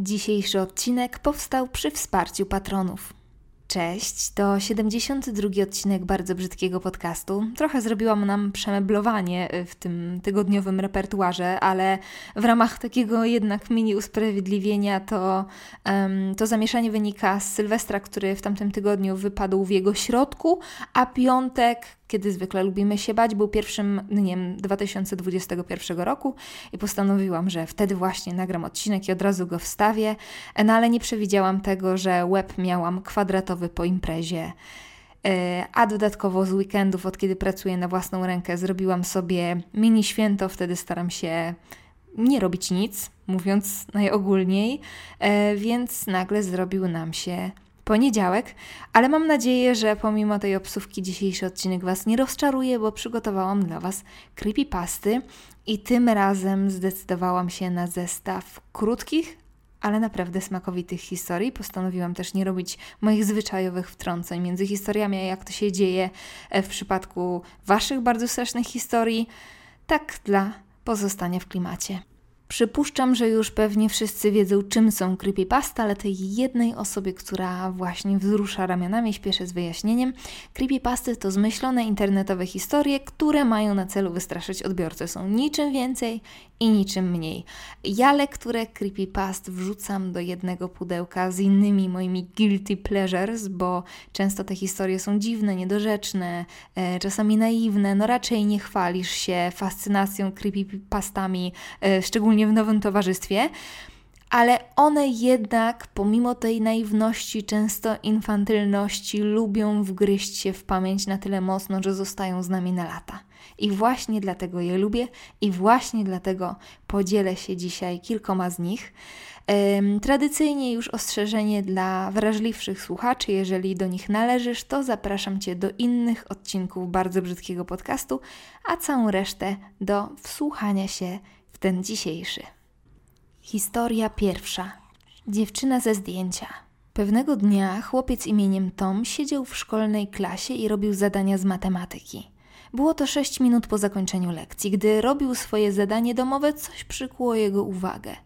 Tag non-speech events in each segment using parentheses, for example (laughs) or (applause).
Dzisiejszy odcinek powstał przy wsparciu patronów. Cześć, to 72 odcinek bardzo brzydkiego podcastu. Trochę zrobiłam nam przemeblowanie w tym tygodniowym repertuarze, ale w ramach takiego jednak mini usprawiedliwienia to, um, to zamieszanie wynika z Sylwestra, który w tamtym tygodniu wypadł w jego środku, a piątek, kiedy zwykle lubimy się bać, był pierwszym dniem 2021 roku i postanowiłam, że wtedy właśnie nagram odcinek i od razu go wstawię, no ale nie przewidziałam tego, że web miałam kwadratowy po imprezie. E, a dodatkowo z weekendów, od kiedy pracuję na własną rękę, zrobiłam sobie mini święto. Wtedy staram się nie robić nic, mówiąc najogólniej, e, więc nagle zrobił nam się poniedziałek, ale mam nadzieję, że pomimo tej obsówki dzisiejszy odcinek Was nie rozczaruje, bo przygotowałam dla Was creepypasty i tym razem zdecydowałam się na zestaw krótkich, ale naprawdę smakowitych historii. Postanowiłam też nie robić moich zwyczajowych wtrąceń między historiami, jak to się dzieje e, w przypadku Waszych bardzo strasznych historii, tak dla pozostania w klimacie. Przypuszczam, że już pewnie wszyscy wiedzą, czym są creepypasta, ale tej jednej osobie, która właśnie wzrusza ramionami, śpieszę z wyjaśnieniem. Creepypasty to zmyślone internetowe historie, które mają na celu wystraszyć odbiorcę. Są niczym więcej i niczym mniej. Ja lekturę creepypast wrzucam do jednego pudełka z innymi moimi guilty pleasures, bo często te historie są dziwne, niedorzeczne, e, czasami naiwne, no raczej nie chwalisz się fascynacją creepypastami, e, szczególnie szczególnie w nowym towarzystwie, ale one jednak, pomimo tej naiwności, często infantylności, lubią wgryźć się w pamięć na tyle mocno, że zostają z nami na lata. I właśnie dlatego je lubię i właśnie dlatego podzielę się dzisiaj kilkoma z nich. Tradycyjnie już ostrzeżenie dla wrażliwszych słuchaczy, jeżeli do nich należysz, to zapraszam Cię do innych odcinków bardzo brzydkiego podcastu, a całą resztę do wsłuchania się ten dzisiejszy. Historia pierwsza. Dziewczyna ze zdjęcia. Pewnego dnia chłopiec imieniem Tom siedział w szkolnej klasie i robił zadania z matematyki. Było to sześć minut po zakończeniu lekcji. Gdy robił swoje zadanie domowe, coś przykuło jego uwagę.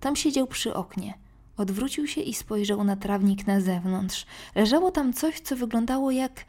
Tom siedział przy oknie. Odwrócił się i spojrzał na trawnik na zewnątrz. Leżało tam coś, co wyglądało jak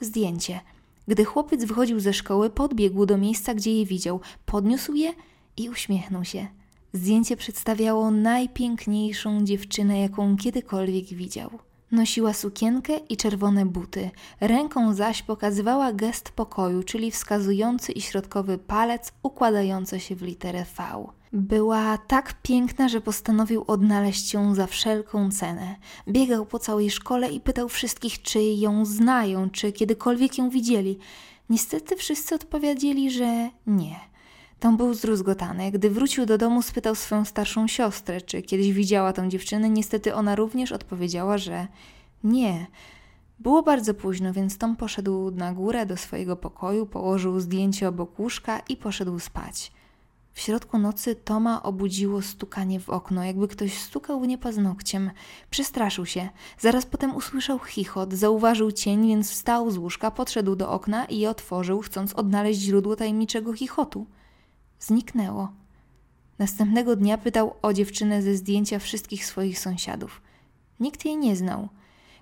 zdjęcie. Gdy chłopiec wychodził ze szkoły, podbiegł do miejsca, gdzie je widział, podniósł je i uśmiechnął się. Zdjęcie przedstawiało najpiękniejszą dziewczynę, jaką kiedykolwiek widział. Nosiła sukienkę i czerwone buty, ręką zaś pokazywała gest pokoju, czyli wskazujący i środkowy palec układający się w literę V. Była tak piękna, że postanowił odnaleźć ją za wszelką cenę. Biegał po całej szkole i pytał wszystkich, czy ją znają, czy kiedykolwiek ją widzieli. Niestety wszyscy odpowiedzieli, że nie. Tom był zdruzgotany. Gdy wrócił do domu, spytał swoją starszą siostrę, czy kiedyś widziała tę dziewczynę. Niestety ona również odpowiedziała, że nie. Było bardzo późno, więc Tom poszedł na górę do swojego pokoju, położył zdjęcie obok łóżka i poszedł spać. W środku nocy Toma obudziło stukanie w okno, jakby ktoś stukał w nie paznokciem. Przestraszył się. Zaraz potem usłyszał chichot, zauważył cień, więc wstał z łóżka, podszedł do okna i otworzył, chcąc odnaleźć źródło tajemniczego chichotu zniknęło. Następnego dnia pytał o dziewczynę ze zdjęcia wszystkich swoich sąsiadów. Nikt jej nie znał.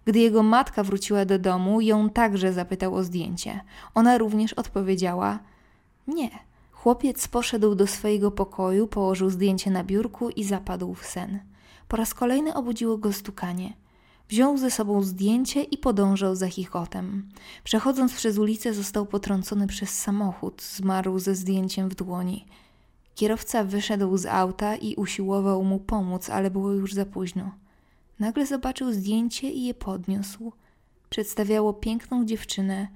Gdy jego matka wróciła do domu, ją także zapytał o zdjęcie. Ona również odpowiedziała: Nie. Chłopiec poszedł do swojego pokoju, położył zdjęcie na biurku i zapadł w sen. Po raz kolejny obudziło go stukanie. Wziął ze sobą zdjęcie i podążał za chichotem. Przechodząc przez ulicę, został potrącony przez samochód, zmarł ze zdjęciem w dłoni. Kierowca wyszedł z auta i usiłował mu pomóc, ale było już za późno. Nagle zobaczył zdjęcie i je podniósł. Przedstawiało piękną dziewczynę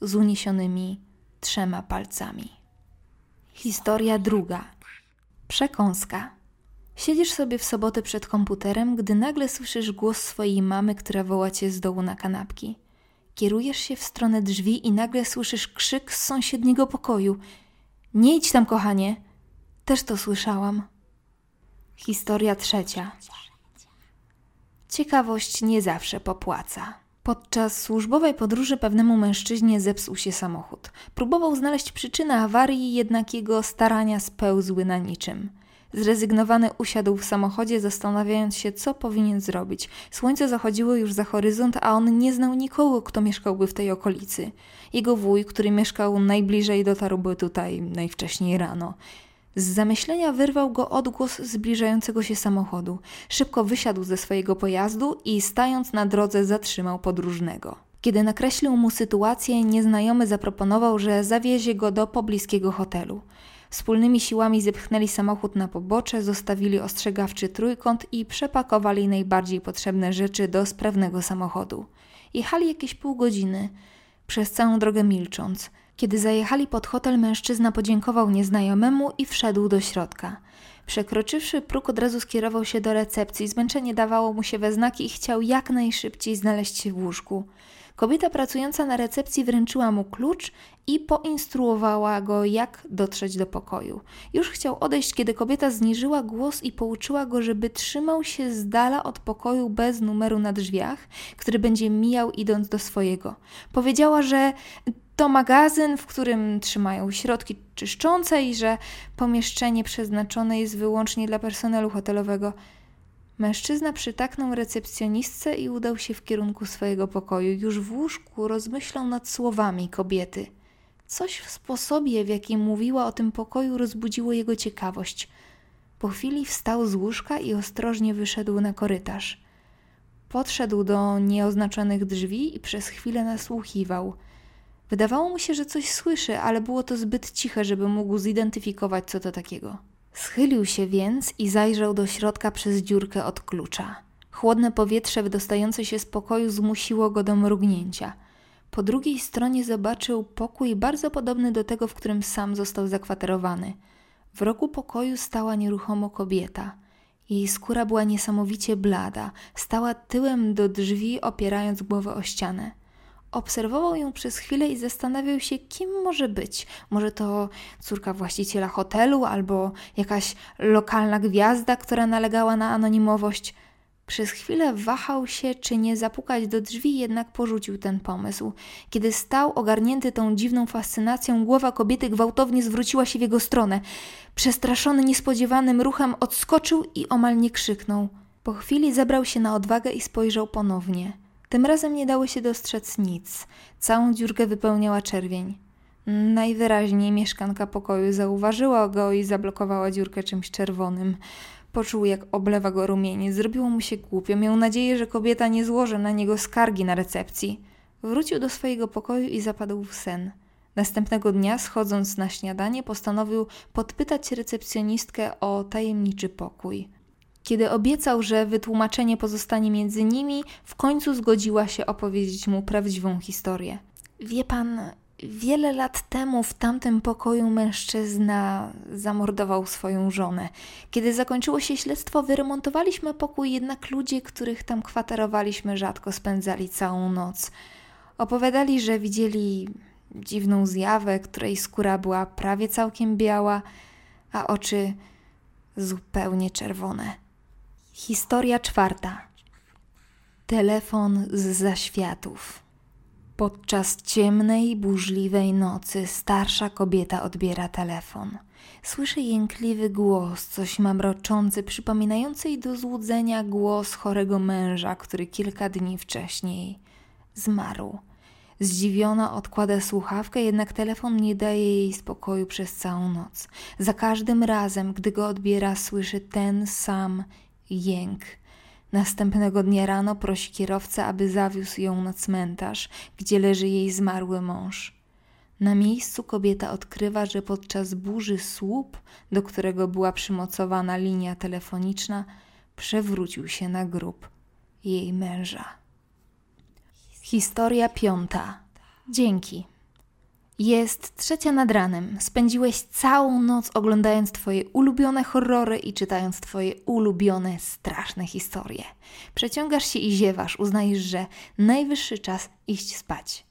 z uniesionymi trzema palcami. Historia druga. Przekąska. Siedzisz sobie w sobotę przed komputerem, gdy nagle słyszysz głos swojej mamy, która woła cię z dołu na kanapki. Kierujesz się w stronę drzwi i nagle słyszysz krzyk z sąsiedniego pokoju. Nie idź tam, kochanie. Też to słyszałam. Historia trzecia. Ciekawość nie zawsze popłaca. Podczas służbowej podróży pewnemu mężczyźnie zepsuł się samochód. Próbował znaleźć przyczynę awarii, jednak jego starania spełzły na niczym. Zrezygnowany usiadł w samochodzie, zastanawiając się, co powinien zrobić. Słońce zachodziło już za horyzont, a on nie znał nikogo, kto mieszkałby w tej okolicy. Jego wuj, który mieszkał najbliżej, dotarłby tutaj najwcześniej rano. Z zamyślenia wyrwał go odgłos zbliżającego się samochodu. Szybko wysiadł ze swojego pojazdu i stając na drodze zatrzymał podróżnego. Kiedy nakreślił mu sytuację, nieznajomy zaproponował, że zawiezie go do pobliskiego hotelu. Wspólnymi siłami zepchnęli samochód na pobocze, zostawili ostrzegawczy trójkąt i przepakowali najbardziej potrzebne rzeczy do sprawnego samochodu. Jechali jakieś pół godziny, przez całą drogę milcząc. Kiedy zajechali pod hotel, mężczyzna podziękował nieznajomemu i wszedł do środka. Przekroczywszy próg, od razu skierował się do recepcji. Zmęczenie dawało mu się we znaki i chciał jak najszybciej znaleźć się w łóżku. Kobieta pracująca na recepcji wręczyła mu klucz i poinstruowała go, jak dotrzeć do pokoju. Już chciał odejść, kiedy kobieta zniżyła głos i pouczyła go, żeby trzymał się z dala od pokoju bez numeru na drzwiach, który będzie mijał idąc do swojego. Powiedziała, że to magazyn, w którym trzymają środki czyszczące i że pomieszczenie przeznaczone jest wyłącznie dla personelu hotelowego. Mężczyzna przytaknął recepcjonistce i udał się w kierunku swojego pokoju. Już w łóżku rozmyślał nad słowami kobiety. Coś w sposobie, w jakim mówiła o tym pokoju, rozbudziło jego ciekawość. Po chwili wstał z łóżka i ostrożnie wyszedł na korytarz. Podszedł do nieoznaczonych drzwi i przez chwilę nasłuchiwał. Wydawało mu się, że coś słyszy, ale było to zbyt ciche, żeby mógł zidentyfikować, co to takiego. Schylił się więc i zajrzał do środka przez dziurkę od klucza. Chłodne powietrze wydostające się z pokoju zmusiło go do mrugnięcia. Po drugiej stronie zobaczył pokój bardzo podobny do tego, w którym sam został zakwaterowany. W rogu pokoju stała nieruchomo kobieta. Jej skóra była niesamowicie blada, stała tyłem do drzwi, opierając głowę o ścianę. Obserwował ją przez chwilę i zastanawiał się, kim może być. Może to córka właściciela hotelu albo jakaś lokalna gwiazda, która nalegała na anonimowość. Przez chwilę wahał się, czy nie zapukać do drzwi, jednak porzucił ten pomysł. Kiedy stał ogarnięty tą dziwną fascynacją, głowa kobiety gwałtownie zwróciła się w jego stronę. Przestraszony niespodziewanym ruchem odskoczył i omal nie krzyknął. Po chwili zebrał się na odwagę i spojrzał ponownie. Tym razem nie dało się dostrzec nic. Całą dziurkę wypełniała czerwień. Najwyraźniej mieszkanka pokoju zauważyła go i zablokowała dziurkę czymś czerwonym. Poczuł, jak oblewa go rumienie. Zrobiło mu się głupio. Miał nadzieję, że kobieta nie złoży na niego skargi na recepcji. Wrócił do swojego pokoju i zapadł w sen. Następnego dnia, schodząc na śniadanie, postanowił podpytać recepcjonistkę o tajemniczy pokój. Kiedy obiecał, że wytłumaczenie pozostanie między nimi, w końcu zgodziła się opowiedzieć mu prawdziwą historię. Wie pan, wiele lat temu w tamtym pokoju mężczyzna zamordował swoją żonę. Kiedy zakończyło się śledztwo, wyremontowaliśmy pokój, jednak ludzie, których tam kwaterowaliśmy, rzadko spędzali całą noc. Opowiadali, że widzieli dziwną zjawę, której skóra była prawie całkiem biała, a oczy zupełnie czerwone. Historia czwarta. Telefon z zaświatów. Podczas ciemnej, burzliwej nocy starsza kobieta odbiera telefon. Słyszy jękliwy głos, coś mamroczący, przypominający jej do złudzenia głos chorego męża, który kilka dni wcześniej zmarł. Zdziwiona odkłada słuchawkę, jednak telefon nie daje jej spokoju przez całą noc. Za każdym razem, gdy go odbiera, słyszy ten sam jęk. Następnego dnia rano prosi kierowcę, aby zawiózł ją na cmentarz, gdzie leży jej zmarły mąż. Na miejscu kobieta odkrywa, że podczas burzy słup, do którego była przymocowana linia telefoniczna, przewrócił się na grób jej męża. Historia piąta. Dzięki. Jest trzecia nad ranem. Spędziłeś całą noc oglądając Twoje ulubione horrory i czytając Twoje ulubione, straszne historie. Przeciągasz się i ziewasz, uznajesz, że najwyższy czas iść spać.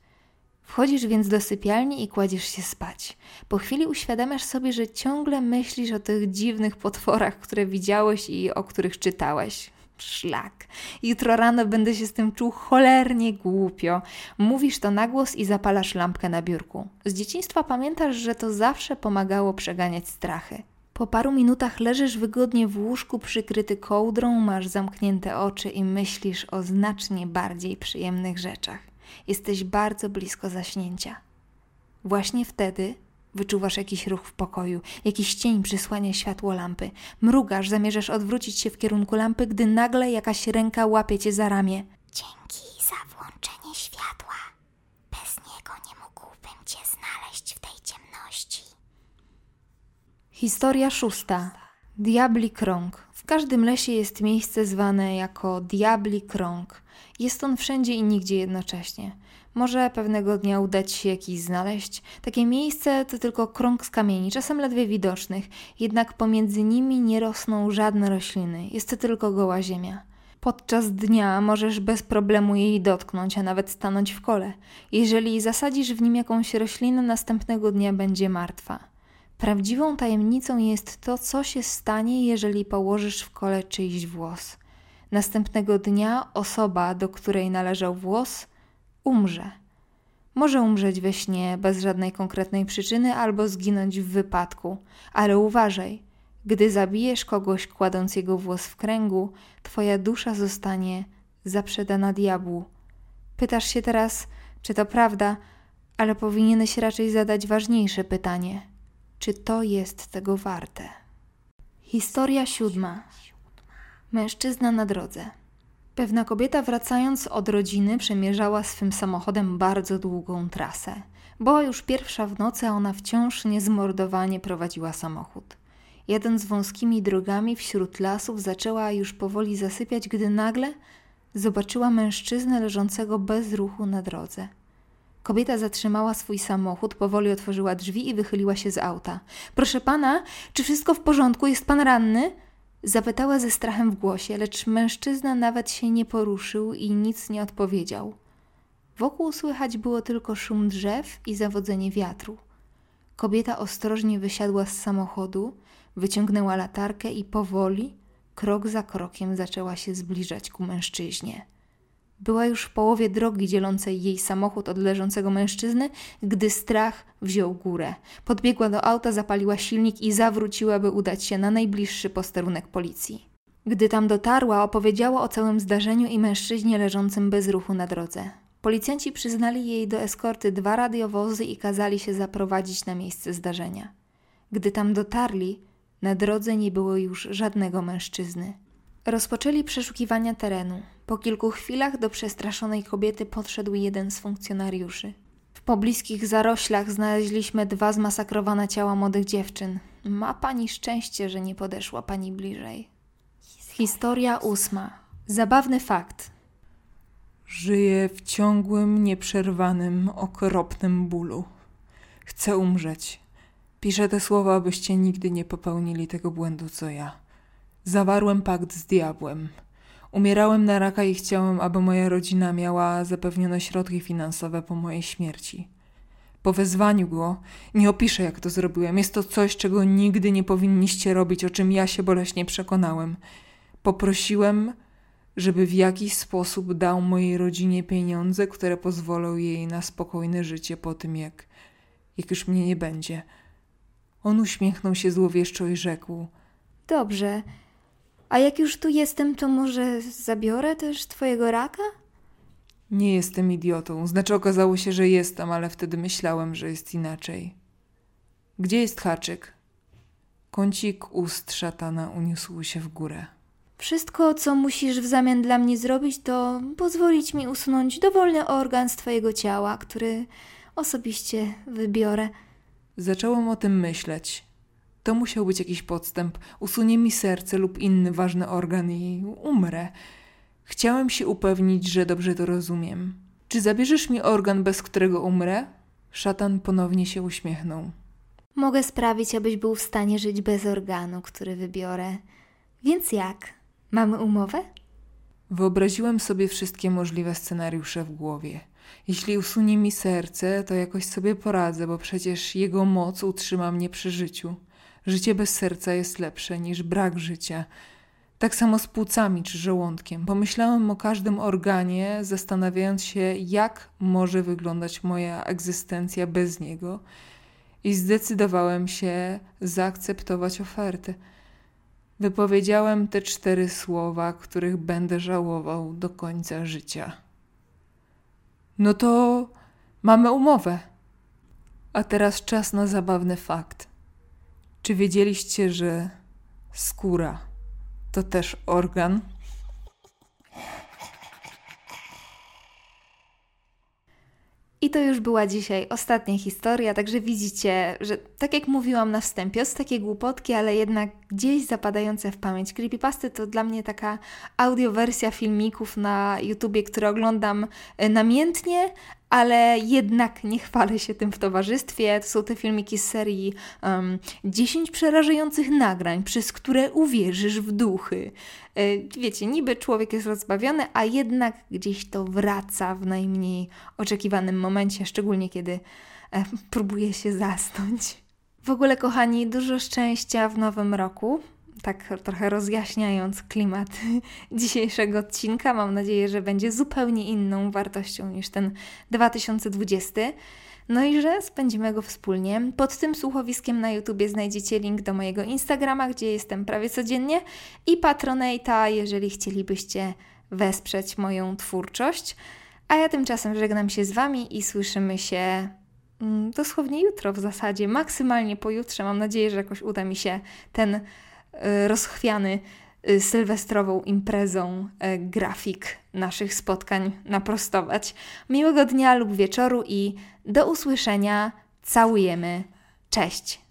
Wchodzisz więc do sypialni i kładziesz się spać. Po chwili uświadamiasz sobie, że ciągle myślisz o tych dziwnych potworach, które widziałeś i o których czytałeś. Szlak. Jutro rano będę się z tym czuł cholernie głupio. Mówisz to na głos i zapalasz lampkę na biurku. Z dzieciństwa pamiętasz, że to zawsze pomagało przeganiać strachy. Po paru minutach leżysz wygodnie w łóżku przykryty kołdrą, masz zamknięte oczy i myślisz o znacznie bardziej przyjemnych rzeczach. Jesteś bardzo blisko zaśnięcia. Właśnie wtedy wyczuwasz jakiś ruch w pokoju, jakiś cień przysłania światło lampy. Mrugasz, zamierzasz odwrócić się w kierunku lampy, gdy nagle jakaś ręka łapie cię za ramię. Dzięki za włączenie światła. Bez niego nie mógłbym cię znaleźć w tej ciemności. Historia szósta. Diabli Krąg. W każdym lesie jest miejsce zwane jako Diabli Krąg. Jest on wszędzie i nigdzie jednocześnie. Może pewnego dnia udać się jakiś znaleźć. Takie miejsce to tylko krąg z kamieni, czasem ledwie widocznych, jednak pomiędzy nimi nie rosną żadne rośliny. Jest to tylko goła ziemia. Podczas dnia możesz bez problemu jej dotknąć, a nawet stanąć w kole. Jeżeli zasadzisz w nim jakąś roślinę, następnego dnia będzie martwa. Prawdziwą tajemnicą jest to, co się stanie, jeżeli położysz w kole czyjś włos. Następnego dnia osoba, do której należał włos, umrze. Może umrzeć we śnie bez żadnej konkretnej przyczyny albo zginąć w wypadku, ale uważaj, gdy zabijesz kogoś kładąc jego włos w kręgu, twoja dusza zostanie zaprzedana diabłu. Pytasz się teraz, czy to prawda, ale powinieneś raczej zadać ważniejsze pytanie: czy to jest tego warte? Historia siódma. Mężczyzna na drodze. Pewna kobieta wracając od rodziny przemierzała swym samochodem bardzo długą trasę. Była już pierwsza w nocy, a ona wciąż niezmordowanie prowadziła samochód. Jadąc wąskimi drogami wśród lasów, zaczęła już powoli zasypiać, gdy nagle zobaczyła mężczyznę leżącego bez ruchu na drodze. Kobieta zatrzymała swój samochód, powoli otworzyła drzwi i wychyliła się z auta. Proszę pana, czy wszystko w porządku? Jest pan ranny? Zapytała ze strachem w głosie, lecz mężczyzna nawet się nie poruszył i nic nie odpowiedział. Wokół słychać było tylko szum drzew i zawodzenie wiatru. Kobieta ostrożnie wysiadła z samochodu, wyciągnęła latarkę i powoli, krok za krokiem, zaczęła się zbliżać ku mężczyźnie. Była już w połowie drogi dzielącej jej samochód od leżącego mężczyzny, gdy strach wziął górę. Podbiegła do auta, zapaliła silnik i zawróciła, by udać się na najbliższy posterunek policji. Gdy tam dotarła, opowiedziała o całym zdarzeniu i mężczyźnie leżącym bez ruchu na drodze. Policjanci przyznali jej do eskorty dwa radiowozy i kazali się zaprowadzić na miejsce zdarzenia. Gdy tam dotarli, na drodze nie było już żadnego mężczyzny. Rozpoczęli przeszukiwania terenu. Po kilku chwilach do przestraszonej kobiety podszedł jeden z funkcjonariuszy. W pobliskich zaroślach znaleźliśmy dwa zmasakrowane ciała młodych dziewczyn. Ma pani szczęście, że nie podeszła pani bliżej. Historia ósma. Zabawny fakt. Żyję w ciągłym, nieprzerwanym, okropnym bólu. Chcę umrzeć. Piszę te słowa, abyście nigdy nie popełnili tego błędu, co ja. Zawarłem pakt z diabłem. Umierałem na raka i chciałem, aby moja rodzina miała zapewnione środki finansowe po mojej śmierci. Po wezwaniu go nie opiszę, jak to zrobiłem. Jest to coś, czego nigdy nie powinniście robić, o czym ja się boleśnie przekonałem. Poprosiłem, żeby w jakiś sposób dał mojej rodzinie pieniądze, które pozwolą jej na spokojne życie po tym, jak, jak już mnie nie będzie. On uśmiechnął się złowieszczo i rzekł: Dobrze. A jak już tu jestem, to może zabiorę też twojego raka? Nie jestem idiotą. Znaczy, okazało się, że jestem, ale wtedy myślałem, że jest inaczej. Gdzie jest haczyk? Kącik ust szatana uniósł się w górę. Wszystko, co musisz w zamian dla mnie zrobić, to pozwolić mi usunąć dowolny organ z twojego ciała, który osobiście wybiorę. Zacząłem o tym myśleć. To musiał być jakiś podstęp. Usunie mi serce lub inny ważny organ i umrę. Chciałem się upewnić, że dobrze to rozumiem. Czy zabierzesz mi organ, bez którego umrę? Szatan ponownie się uśmiechnął. Mogę sprawić, abyś był w stanie żyć bez organu, który wybiorę. Więc jak? Mamy umowę? Wyobraziłem sobie wszystkie możliwe scenariusze w głowie. Jeśli usunie mi serce, to jakoś sobie poradzę, bo przecież jego moc utrzyma mnie przy życiu. Życie bez serca jest lepsze niż brak życia. Tak samo z płucami czy żołądkiem. Pomyślałem o każdym organie, zastanawiając się, jak może wyglądać moja egzystencja bez niego. i zdecydowałem się zaakceptować ofertę. Wypowiedziałem te cztery słowa, których będę żałował do końca życia. No to mamy umowę. A teraz czas na zabawny fakt. Czy wiedzieliście, że skóra to też organ? I to już była dzisiaj ostatnia historia, także widzicie, że tak jak mówiłam na wstępie, jest takie głupotki, ale jednak gdzieś zapadające w pamięć. Creepypasty to dla mnie taka audiowersja filmików na YouTubie, które oglądam e, namiętnie, ale jednak nie chwalę się tym w towarzystwie. To są te filmiki z serii um, 10 przerażających nagrań, przez które uwierzysz w duchy. E, wiecie, niby człowiek jest rozbawiony, a jednak gdzieś to wraca w najmniej oczekiwanym momencie, szczególnie kiedy e, próbuje się zasnąć. W ogóle, kochani, dużo szczęścia w nowym roku tak trochę rozjaśniając klimat (laughs) dzisiejszego odcinka. Mam nadzieję, że będzie zupełnie inną wartością niż ten 2020. No i że spędzimy go wspólnie. Pod tym słuchowiskiem na YouTubie znajdziecie link do mojego Instagrama, gdzie jestem prawie codziennie i Patronata, jeżeli chcielibyście wesprzeć moją twórczość. A ja tymczasem żegnam się z Wami i słyszymy się mm, dosłownie jutro w zasadzie, maksymalnie pojutrze. Mam nadzieję, że jakoś uda mi się ten rozchwiany y, sylwestrową imprezą y, grafik naszych spotkań naprostować. Miłego dnia lub wieczoru i do usłyszenia. Całujemy. Cześć.